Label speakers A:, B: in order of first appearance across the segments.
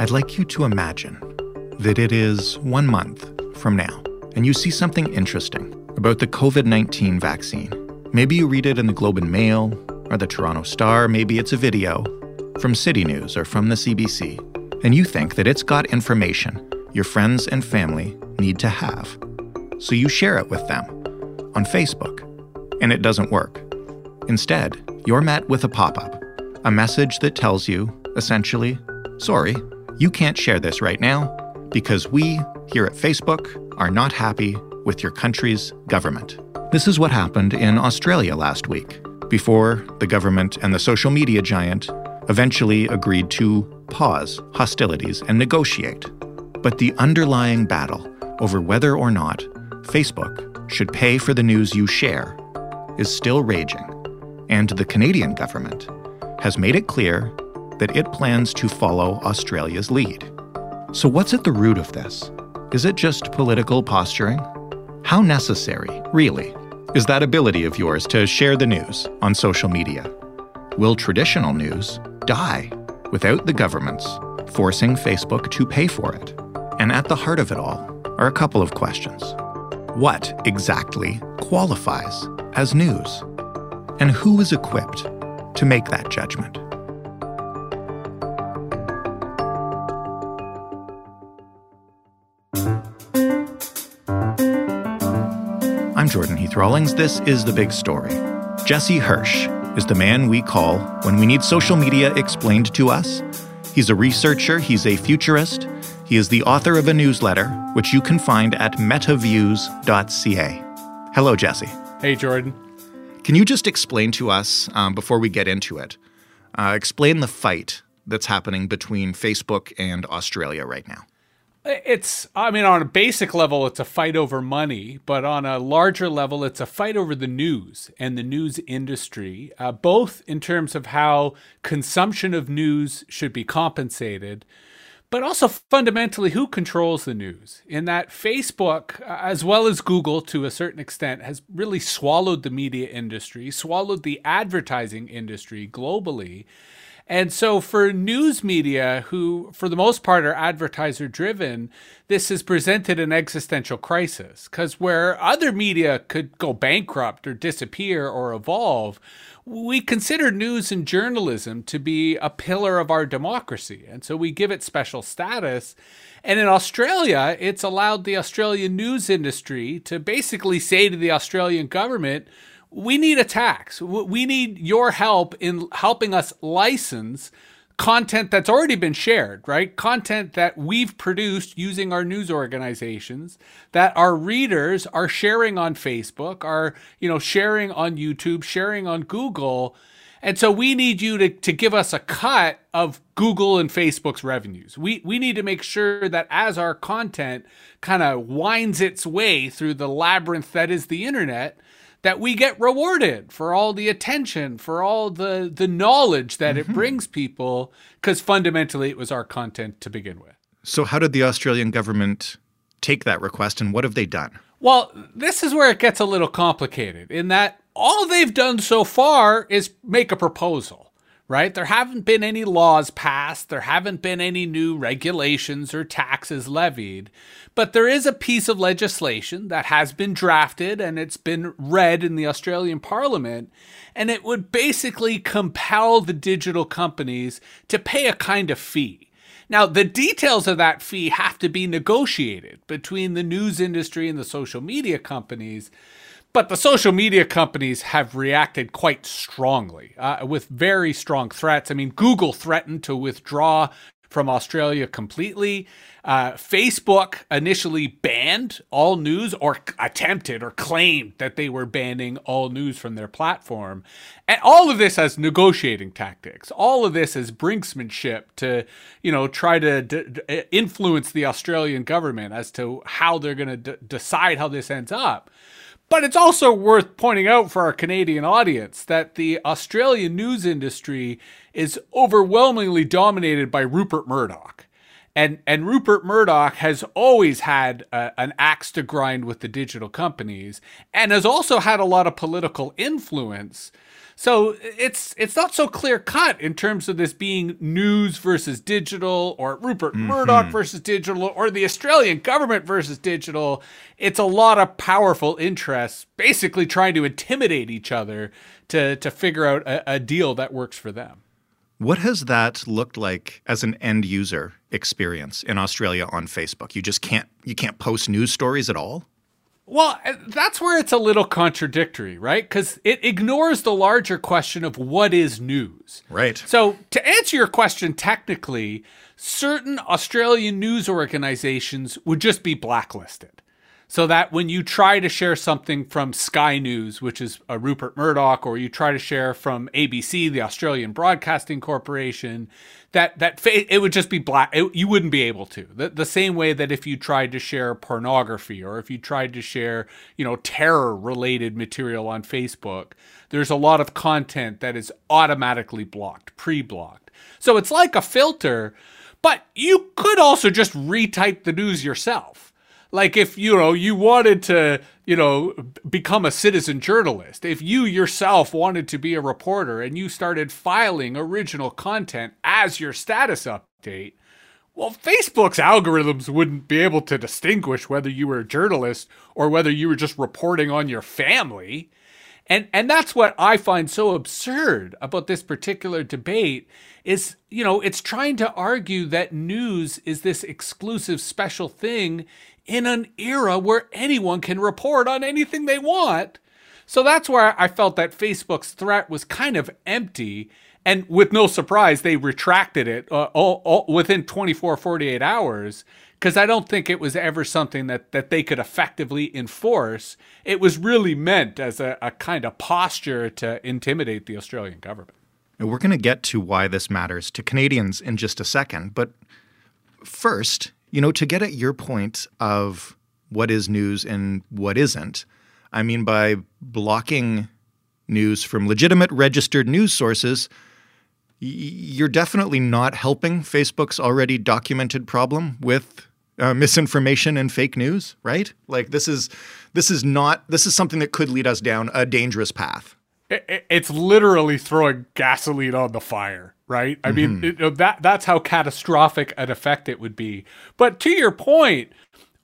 A: I'd like you to imagine that it is one month from now, and you see something interesting about the COVID 19 vaccine. Maybe you read it in the Globe and Mail or the Toronto Star, maybe it's a video from City News or from the CBC, and you think that it's got information your friends and family need to have. So you share it with them on Facebook, and it doesn't work. Instead, you're met with a pop up, a message that tells you, essentially, sorry, you can't share this right now because we, here at Facebook, are not happy with your country's government. This is what happened in Australia last week, before the government and the social media giant eventually agreed to pause hostilities and negotiate. But the underlying battle over whether or not Facebook should pay for the news you share is still raging, and the Canadian government has made it clear that it plans to follow Australia's lead. So, what's at the root of this? Is it just political posturing? How necessary, really, is that ability of yours to share the news on social media? Will traditional news die without the governments forcing Facebook to pay for it? And at the heart of it all are a couple of questions. What exactly qualifies as news? And who is equipped to make that judgment? I'm Jordan Heath Rawlings. This is The Big Story. Jesse Hirsch is the man we call when we need social media explained to us. He's a researcher, he's a futurist, he is the author of a newsletter, which you can find at metaviews.ca. Hello, Jesse.
B: Hey, Jordan.
A: Can you just explain to us, um, before we get into it, uh, explain the fight that's happening between Facebook and Australia right now?
B: It's, I mean, on a basic level, it's a fight over money, but on a larger level, it's a fight over the news and the news industry, uh, both in terms of how consumption of news should be compensated, but also fundamentally who controls the news. In that Facebook, uh, as well as Google to a certain extent, has really swallowed the media industry, swallowed the advertising industry globally. And so, for news media, who for the most part are advertiser driven, this has presented an existential crisis. Because where other media could go bankrupt or disappear or evolve, we consider news and journalism to be a pillar of our democracy. And so we give it special status. And in Australia, it's allowed the Australian news industry to basically say to the Australian government, we need a tax. We need your help in helping us license content that's already been shared, right? Content that we've produced using our news organizations that our readers are sharing on Facebook, are, you know, sharing on YouTube, sharing on Google. And so we need you to, to give us a cut of Google and Facebook's revenues. We we need to make sure that as our content kind of winds its way through the labyrinth that is the internet, that we get rewarded for all the attention, for all the the knowledge that mm-hmm. it brings people, because fundamentally it was our content to begin with.
A: So, how did the Australian government take that request, and what have they done?
B: Well, this is where it gets a little complicated. In that all they've done so far is make a proposal right? There haven't been any laws passed, there haven't been any new regulations or taxes levied, but there is a piece of legislation that has been drafted and it's been read in the Australian Parliament, and it would basically compel the digital companies to pay a kind of fee. Now, the details of that fee have to be negotiated between the news industry and the social media companies. But the social media companies have reacted quite strongly uh, with very strong threats. I mean, Google threatened to withdraw from Australia completely. Uh, Facebook initially banned all news or attempted or claimed that they were banning all news from their platform. And all of this as negotiating tactics. All of this as brinksmanship to, you know, try to d- influence the Australian government as to how they're going to d- decide how this ends up. But it's also worth pointing out for our Canadian audience that the Australian news industry is overwhelmingly dominated by Rupert Murdoch. And and Rupert Murdoch has always had a, an axe to grind with the digital companies, and has also had a lot of political influence. So it's it's not so clear cut in terms of this being news versus digital or Rupert mm-hmm. Murdoch versus digital or the Australian government versus digital. It's a lot of powerful interests basically trying to intimidate each other to to figure out a, a deal that works for them.
A: What has that looked like as an end user experience in Australia on Facebook? You just can't you can't post news stories at all?
B: Well, uh, that's where it's a little contradictory, right? Because it ignores the larger question of what is news.
A: Right.
B: So, to answer your question technically, certain Australian news organizations would just be blacklisted so that when you try to share something from Sky News, which is a Rupert Murdoch, or you try to share from ABC, the Australian Broadcasting Corporation, that that it would just be black. It, you wouldn't be able to. The, the same way that if you tried to share pornography or if you tried to share, you know, terror related material on Facebook, there's a lot of content that is automatically blocked, pre-blocked. So it's like a filter, but you could also just retype the news yourself like if you know you wanted to you know become a citizen journalist if you yourself wanted to be a reporter and you started filing original content as your status update well facebook's algorithms wouldn't be able to distinguish whether you were a journalist or whether you were just reporting on your family. And and that's what i find so absurd about this particular debate is you know it's trying to argue that news is this exclusive special thing in an era where anyone can report on anything they want. So that's where I felt that Facebook's threat was kind of empty. And with no surprise, they retracted it uh, all, all, within 24, 48 hours because I don't think it was ever something that, that they could effectively enforce. It was really meant as a, a kind of posture to intimidate the Australian government.
A: We're going to get to why this matters to Canadians in just a second. But first, you know, to get at your point of what is news and what isn't, I mean, by blocking news from legitimate registered news sources, you're definitely not helping Facebook's already documented problem with uh, misinformation and fake news, right? Like this is this is not this is something that could lead us down a dangerous path.
B: It's literally throwing gasoline on the fire right? I mm-hmm. mean, it, that that's how catastrophic an effect it would be. But to your point,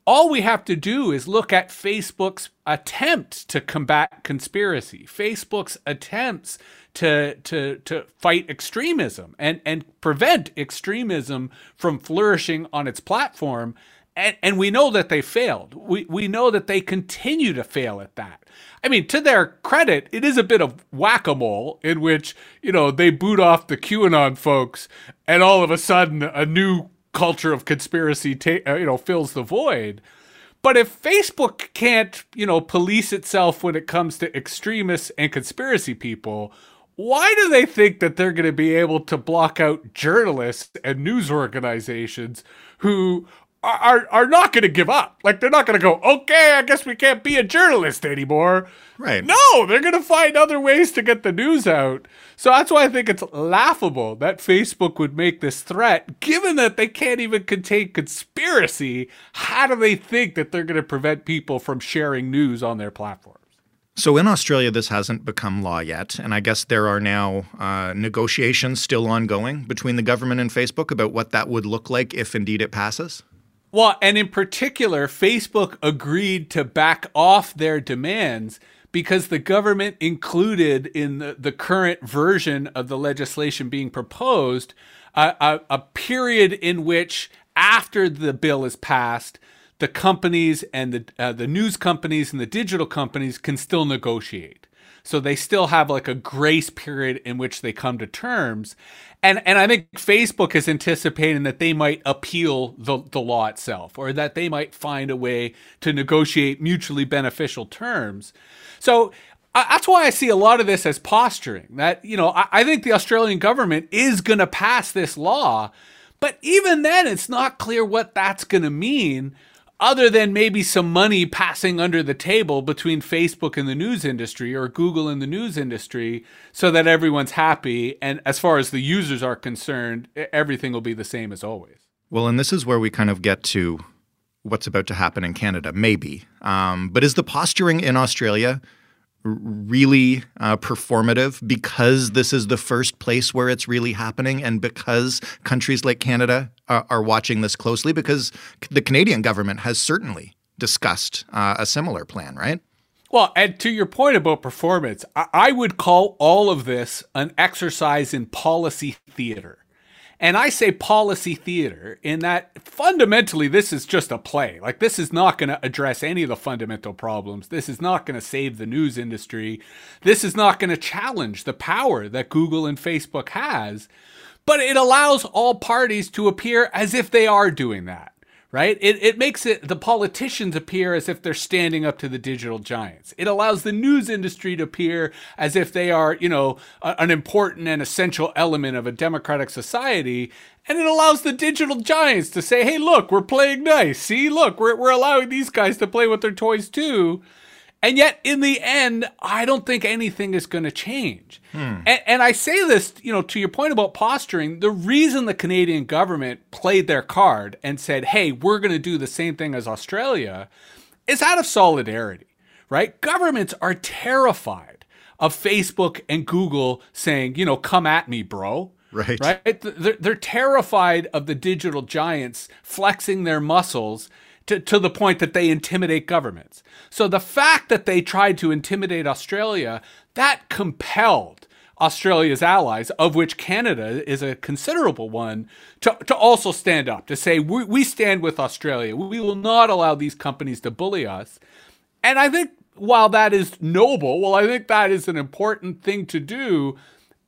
B: all we have to do is look at Facebook's attempt to combat conspiracy, Facebook's attempts to to to fight extremism and and prevent extremism from flourishing on its platform. And, and we know that they failed. We we know that they continue to fail at that. I mean, to their credit, it is a bit of whack a mole in which, you know, they boot off the QAnon folks and all of a sudden a new culture of conspiracy, ta- uh, you know, fills the void. But if Facebook can't, you know, police itself when it comes to extremists and conspiracy people, why do they think that they're going to be able to block out journalists and news organizations who are are not going to give up. Like they're not going to go, "Okay, I guess we can't be a journalist anymore."
A: Right.
B: No, they're going to find other ways to get the news out. So that's why I think it's laughable that Facebook would make this threat given that they can't even contain conspiracy. How do they think that they're going to prevent people from sharing news on their platforms?
A: So in Australia, this hasn't become law yet, and I guess there are now uh, negotiations still ongoing between the government and Facebook about what that would look like if indeed it passes.
B: Well, and in particular, Facebook agreed to back off their demands because the government included in the, the current version of the legislation being proposed a, a, a period in which, after the bill is passed, the companies and the uh, the news companies and the digital companies can still negotiate. So they still have like a grace period in which they come to terms. And and I think Facebook is anticipating that they might appeal the, the law itself or that they might find a way to negotiate mutually beneficial terms. So that's why I see a lot of this as posturing. That, you know, I, I think the Australian government is going to pass this law, but even then, it's not clear what that's going to mean other than maybe some money passing under the table between Facebook and the news industry or Google and the news industry so that everyone's happy. And as far as the users are concerned, everything will be the same as always.
A: Well, and this is where we kind of get to what's about to happen in Canada, maybe. Um, but is the posturing in Australia really uh, performative because this is the first place where it's really happening and because countries like Canada are, are watching this closely? Because the Canadian government has certainly discussed uh, a similar plan, right?
B: Well, and to your point about performance, I, I would call all of this an exercise in policy theater. And I say policy theater in that fundamentally this is just a play. Like, this is not going to address any of the fundamental problems. This is not going to save the news industry. This is not going to challenge the power that Google and Facebook has. But it allows all parties to appear as if they are doing that right? It, it makes it the politicians appear as if they're standing up to the digital giants. It allows the news industry to appear as if they are, you know, a, an important and essential element of a democratic society. And it allows the digital giants to say, hey, look, we're playing nice. See, look, we're, we're allowing these guys to play with their toys too. And yet, in the end, I don't think anything is going to change. Hmm. And, and, I say this, you know, to your point about posturing, the reason the Canadian government played their card and said, hey, we're going to do the same thing as Australia is out of solidarity, right? Governments are terrified of Facebook and Google saying, you know, come at me, bro.
A: Right.
B: Right. They're, they're terrified of the digital giants flexing their muscles to, to the point that they intimidate governments. So the fact that they tried to intimidate Australia, that compelled Australia's allies, of which Canada is a considerable one, to, to also stand up, to say, we, we stand with Australia. We will not allow these companies to bully us. And I think while that is noble, well, I think that is an important thing to do.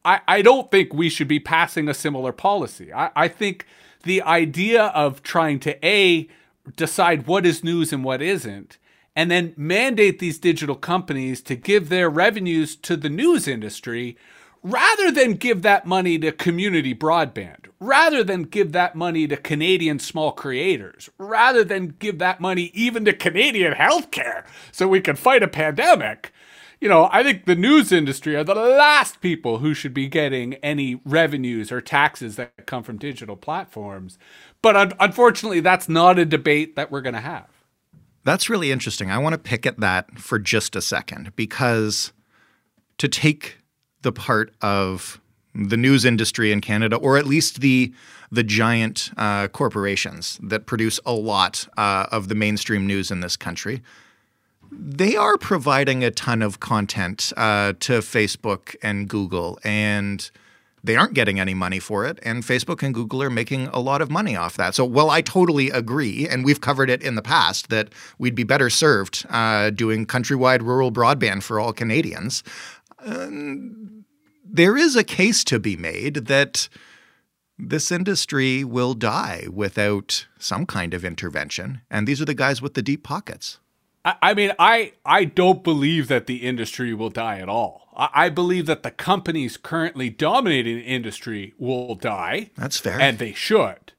B: I, I don't think we should be passing a similar policy. I, I think the idea of trying to A, decide what is news and what isn't, and then mandate these digital companies to give their revenues to the news industry rather than give that money to community broadband, rather than give that money to Canadian small creators, rather than give that money even to Canadian healthcare so we can fight a pandemic. You know, I think the news industry are the last people who should be getting any revenues or taxes that come from digital platforms. But un- unfortunately, that's not a debate that we're going to have.
A: That's really interesting. I want to pick at that for just a second because to take the part of the news industry in Canada, or at least the the giant uh, corporations that produce a lot uh, of the mainstream news in this country, they are providing a ton of content uh, to Facebook and Google and they aren't getting any money for it, and Facebook and Google are making a lot of money off that. So, well, I totally agree, and we've covered it in the past that we'd be better served uh, doing countrywide rural broadband for all Canadians. Um, there is a case to be made that this industry will die without some kind of intervention, and these are the guys with the deep pockets.
B: I mean, I I don't believe that the industry will die at all. I believe that the companies currently dominating the industry will die.
A: That's fair.
B: And they should.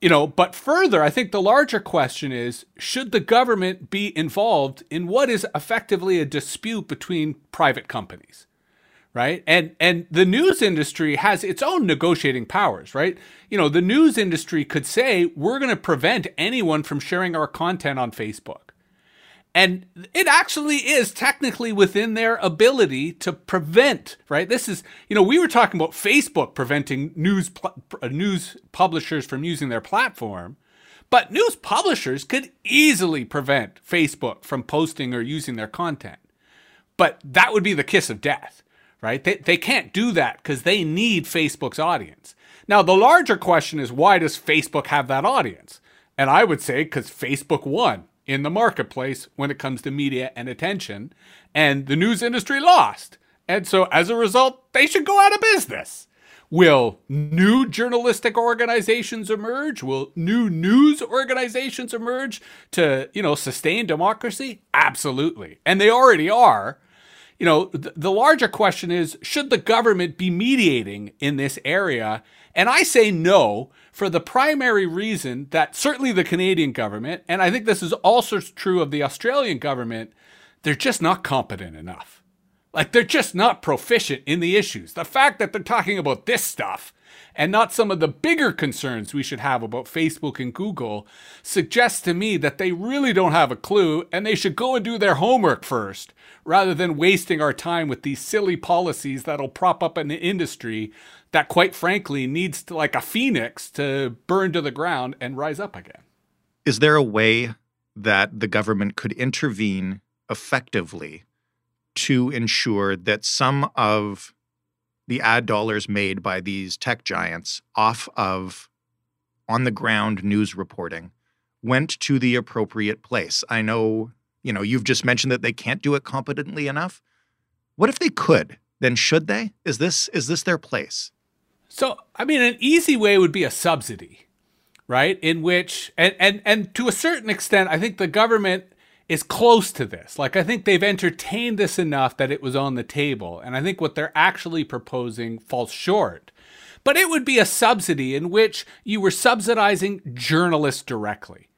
B: You know, but further, I think the larger question is should the government be involved in what is effectively a dispute between private companies? Right? And and the news industry has its own negotiating powers, right? You know, the news industry could say we're going to prevent anyone from sharing our content on Facebook and it actually is technically within their ability to prevent, right? This is, you know, we were talking about Facebook preventing news uh, news publishers from using their platform, but news publishers could easily prevent Facebook from posting or using their content. But that would be the kiss of death, right? They, they can't do that because they need Facebook's audience. Now, the larger question is why does Facebook have that audience? And I would say because Facebook won in the marketplace when it comes to media and attention, and the news industry lost. And so as a result, they should go out of business. Will new journalistic organizations emerge? Will new news organizations emerge to, you know, sustain democracy? Absolutely. And they already are. You know, th- the larger question is should the government be mediating in this area? And I say no for the primary reason that certainly the Canadian government, and I think this is also true of the Australian government, they're just not competent enough. Like they're just not proficient in the issues. The fact that they're talking about this stuff and not some of the bigger concerns we should have about Facebook and Google, suggests to me that they really don't have a clue and they should go and do their homework first, rather than wasting our time with these silly policies that'll prop up an industry that, quite frankly, needs to, like a phoenix to burn to the ground and rise up again.
A: Is there a way that the government could intervene effectively to ensure that some of the ad dollars made by these tech giants off of on the ground news reporting went to the appropriate place. I know, you know, you've just mentioned that they can't do it competently enough. What if they could? Then should they? Is this is this their place?
B: So, I mean, an easy way would be a subsidy, right? In which and and and to a certain extent, I think the government is close to this. Like, I think they've entertained this enough that it was on the table. And I think what they're actually proposing falls short. But it would be a subsidy in which you were subsidizing journalists directly,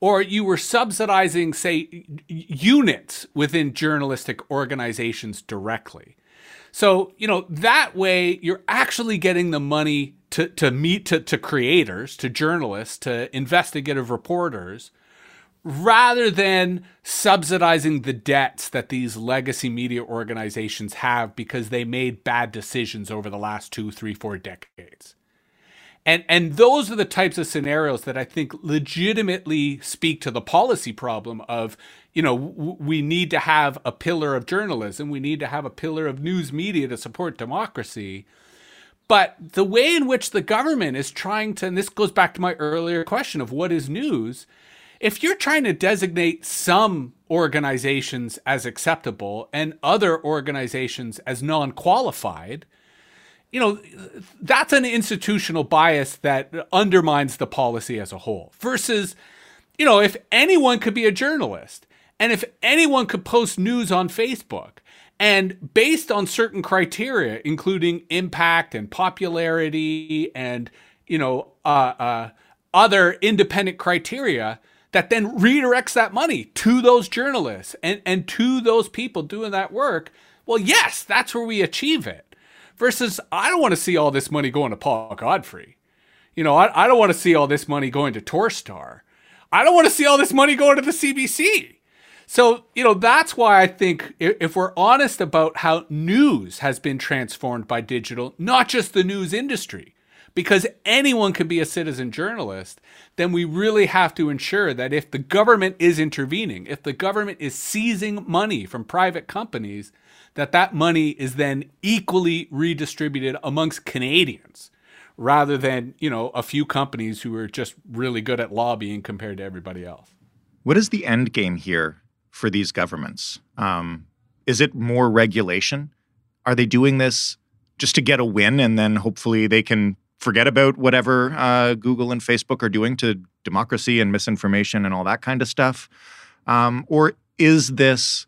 B: or you were subsidizing, say, units within journalistic organizations directly. So, you know, that way you're actually getting the money to, to meet to, to creators, to journalists, to investigative reporters rather than subsidizing the debts that these legacy media organizations have because they made bad decisions over the last two, three, four decades. And, and those are the types of scenarios that I think legitimately speak to the policy problem of, you know, w- we need to have a pillar of journalism, we need to have a pillar of news media to support democracy. But the way in which the government is trying to, and this goes back to my earlier question of what is news, if you're trying to designate some organizations as acceptable and other organizations as non qualified, you know, that's an institutional bias that undermines the policy as a whole. Versus, you know, if anyone could be a journalist and if anyone could post news on Facebook and based on certain criteria, including impact and popularity and, you know, uh, uh, other independent criteria, that then redirects that money to those journalists and, and to those people doing that work, well, yes, that's where we achieve it. Versus, I don't want to see all this money going to Paul Godfrey. You know, I, I don't want to see all this money going to Torstar. I don't want to see all this money going to the CBC. So, you know, that's why I think if we're honest about how news has been transformed by digital, not just the news industry, because anyone can be a citizen journalist, then we really have to ensure that if the government is intervening, if the government is seizing money from private companies, that that money is then equally redistributed amongst Canadians rather than, you know, a few companies who are just really good at lobbying compared to everybody else.
A: What is the end game here for these governments? Um, is it more regulation? Are they doing this just to get a win and then hopefully they can forget about whatever uh, Google and Facebook are doing to democracy and misinformation and all that kind of stuff? Um, or is this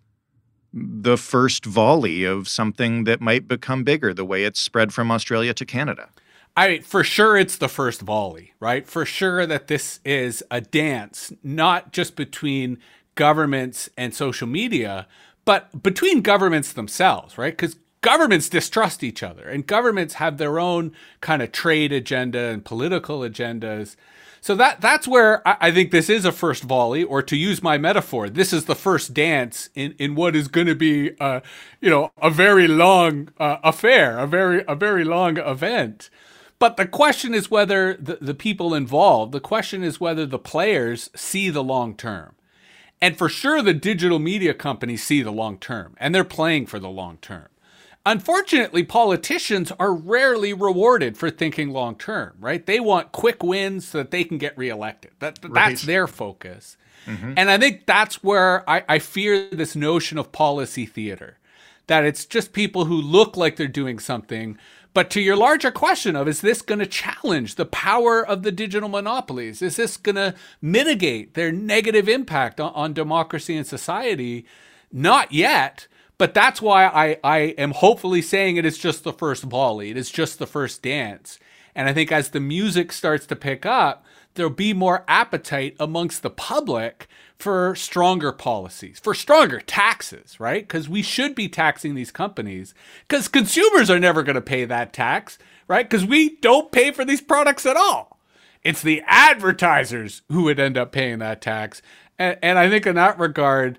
A: the first volley of something that might become bigger, the way it's spread from Australia to Canada?
B: I for sure it's the first volley, right? For sure that this is a dance, not just between governments and social media, but between governments themselves, right? Because governments distrust each other and governments have their own kind of trade agenda and political agendas. So that that's where I, I think this is a first volley, or to use my metaphor, this is the first dance in, in what is going to be, uh, you know, a very long uh, affair, a very a very long event. But the question is whether the, the people involved, the question is whether the players see the long term. And for sure, the digital media companies see the long term and they're playing for the long term. Unfortunately, politicians are rarely rewarded for thinking long term, right? They want quick wins so that they can get reelected. That, that's right. their focus. Mm-hmm. And I think that's where I, I fear this notion of policy theater that it's just people who look like they're doing something. But to your larger question of is this going to challenge the power of the digital monopolies? Is this going to mitigate their negative impact on, on democracy and society? Not yet. But that's why I, I am hopefully saying it is just the first volley. It is just the first dance. And I think as the music starts to pick up, there'll be more appetite amongst the public for stronger policies, for stronger taxes, right? Because we should be taxing these companies because consumers are never going to pay that tax, right? Because we don't pay for these products at all. It's the advertisers who would end up paying that tax. And, and I think in that regard,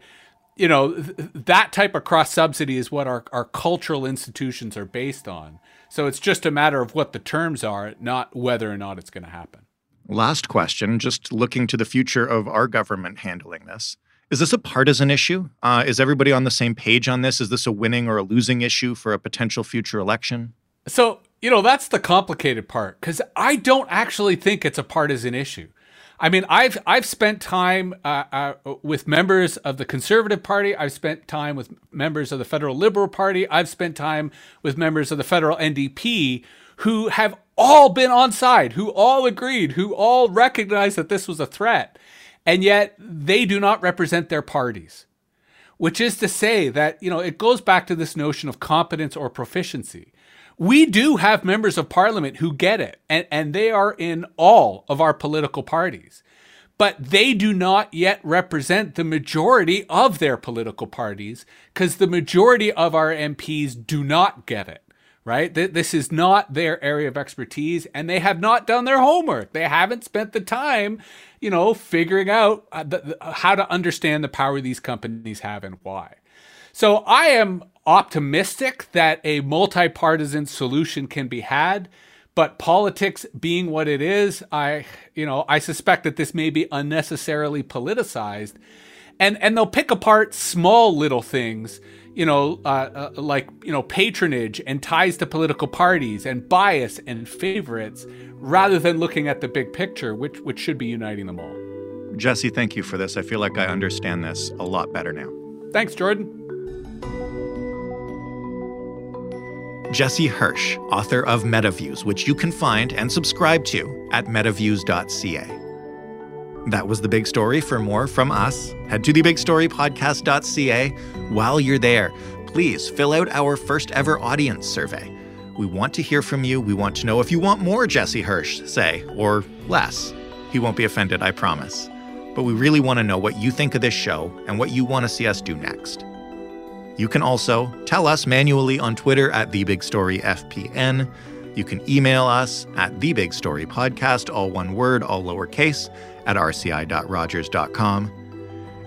B: you know, th- that type of cross subsidy is what our, our cultural institutions are based on. So it's just a matter of what the terms are, not whether or not it's going to happen.
A: Last question, just looking to the future of our government handling this. Is this a partisan issue? Uh, is everybody on the same page on this? Is this a winning or a losing issue for a potential future election?
B: So, you know, that's the complicated part because I don't actually think it's a partisan issue. I mean, I've I've spent time uh, uh, with members of the Conservative Party. I've spent time with members of the Federal Liberal Party. I've spent time with members of the Federal NDP who have all been on side, who all agreed, who all recognized that this was a threat. And yet they do not represent their parties. Which is to say that, you know, it goes back to this notion of competence or proficiency. We do have members of parliament who get it, and, and they are in all of our political parties. But they do not yet represent the majority of their political parties because the majority of our MPs do not get it right? This is not their area of expertise, and they have not done their homework. They haven't spent the time, you know, figuring out uh, how to understand the power these companies have and why. So I am optimistic that a multi-partisan solution can be had. But politics being what it is, I, you know, I suspect that this may be unnecessarily politicized, and and they'll pick apart small little things you know, uh, uh, like you know, patronage and ties to political parties and bias and favorites, rather than looking at the big picture, which which should be uniting them all.
A: Jesse, thank you for this. I feel like I understand this a lot better now.
B: Thanks, Jordan.
A: Jesse Hirsch, author of MetaViews, which you can find and subscribe to at metaviews.ca. That was the big story. For more from us, head to thebigstorypodcast.ca. While you're there, please fill out our first ever audience survey. We want to hear from you. We want to know if you want more Jesse Hirsch, say, or less. He won't be offended, I promise. But we really want to know what you think of this show and what you want to see us do next. You can also tell us manually on Twitter at TheBigStoryFPN. You can email us at TheBigStoryPodcast, all one word, all lowercase, at rci.rogers.com.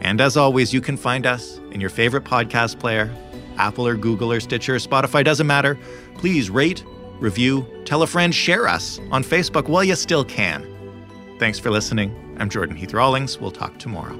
A: And as always, you can find us in your favorite podcast player Apple or Google or Stitcher, Spotify, doesn't matter. Please rate, review, tell a friend, share us on Facebook while you still can. Thanks for listening. I'm Jordan Heath Rawlings. We'll talk tomorrow.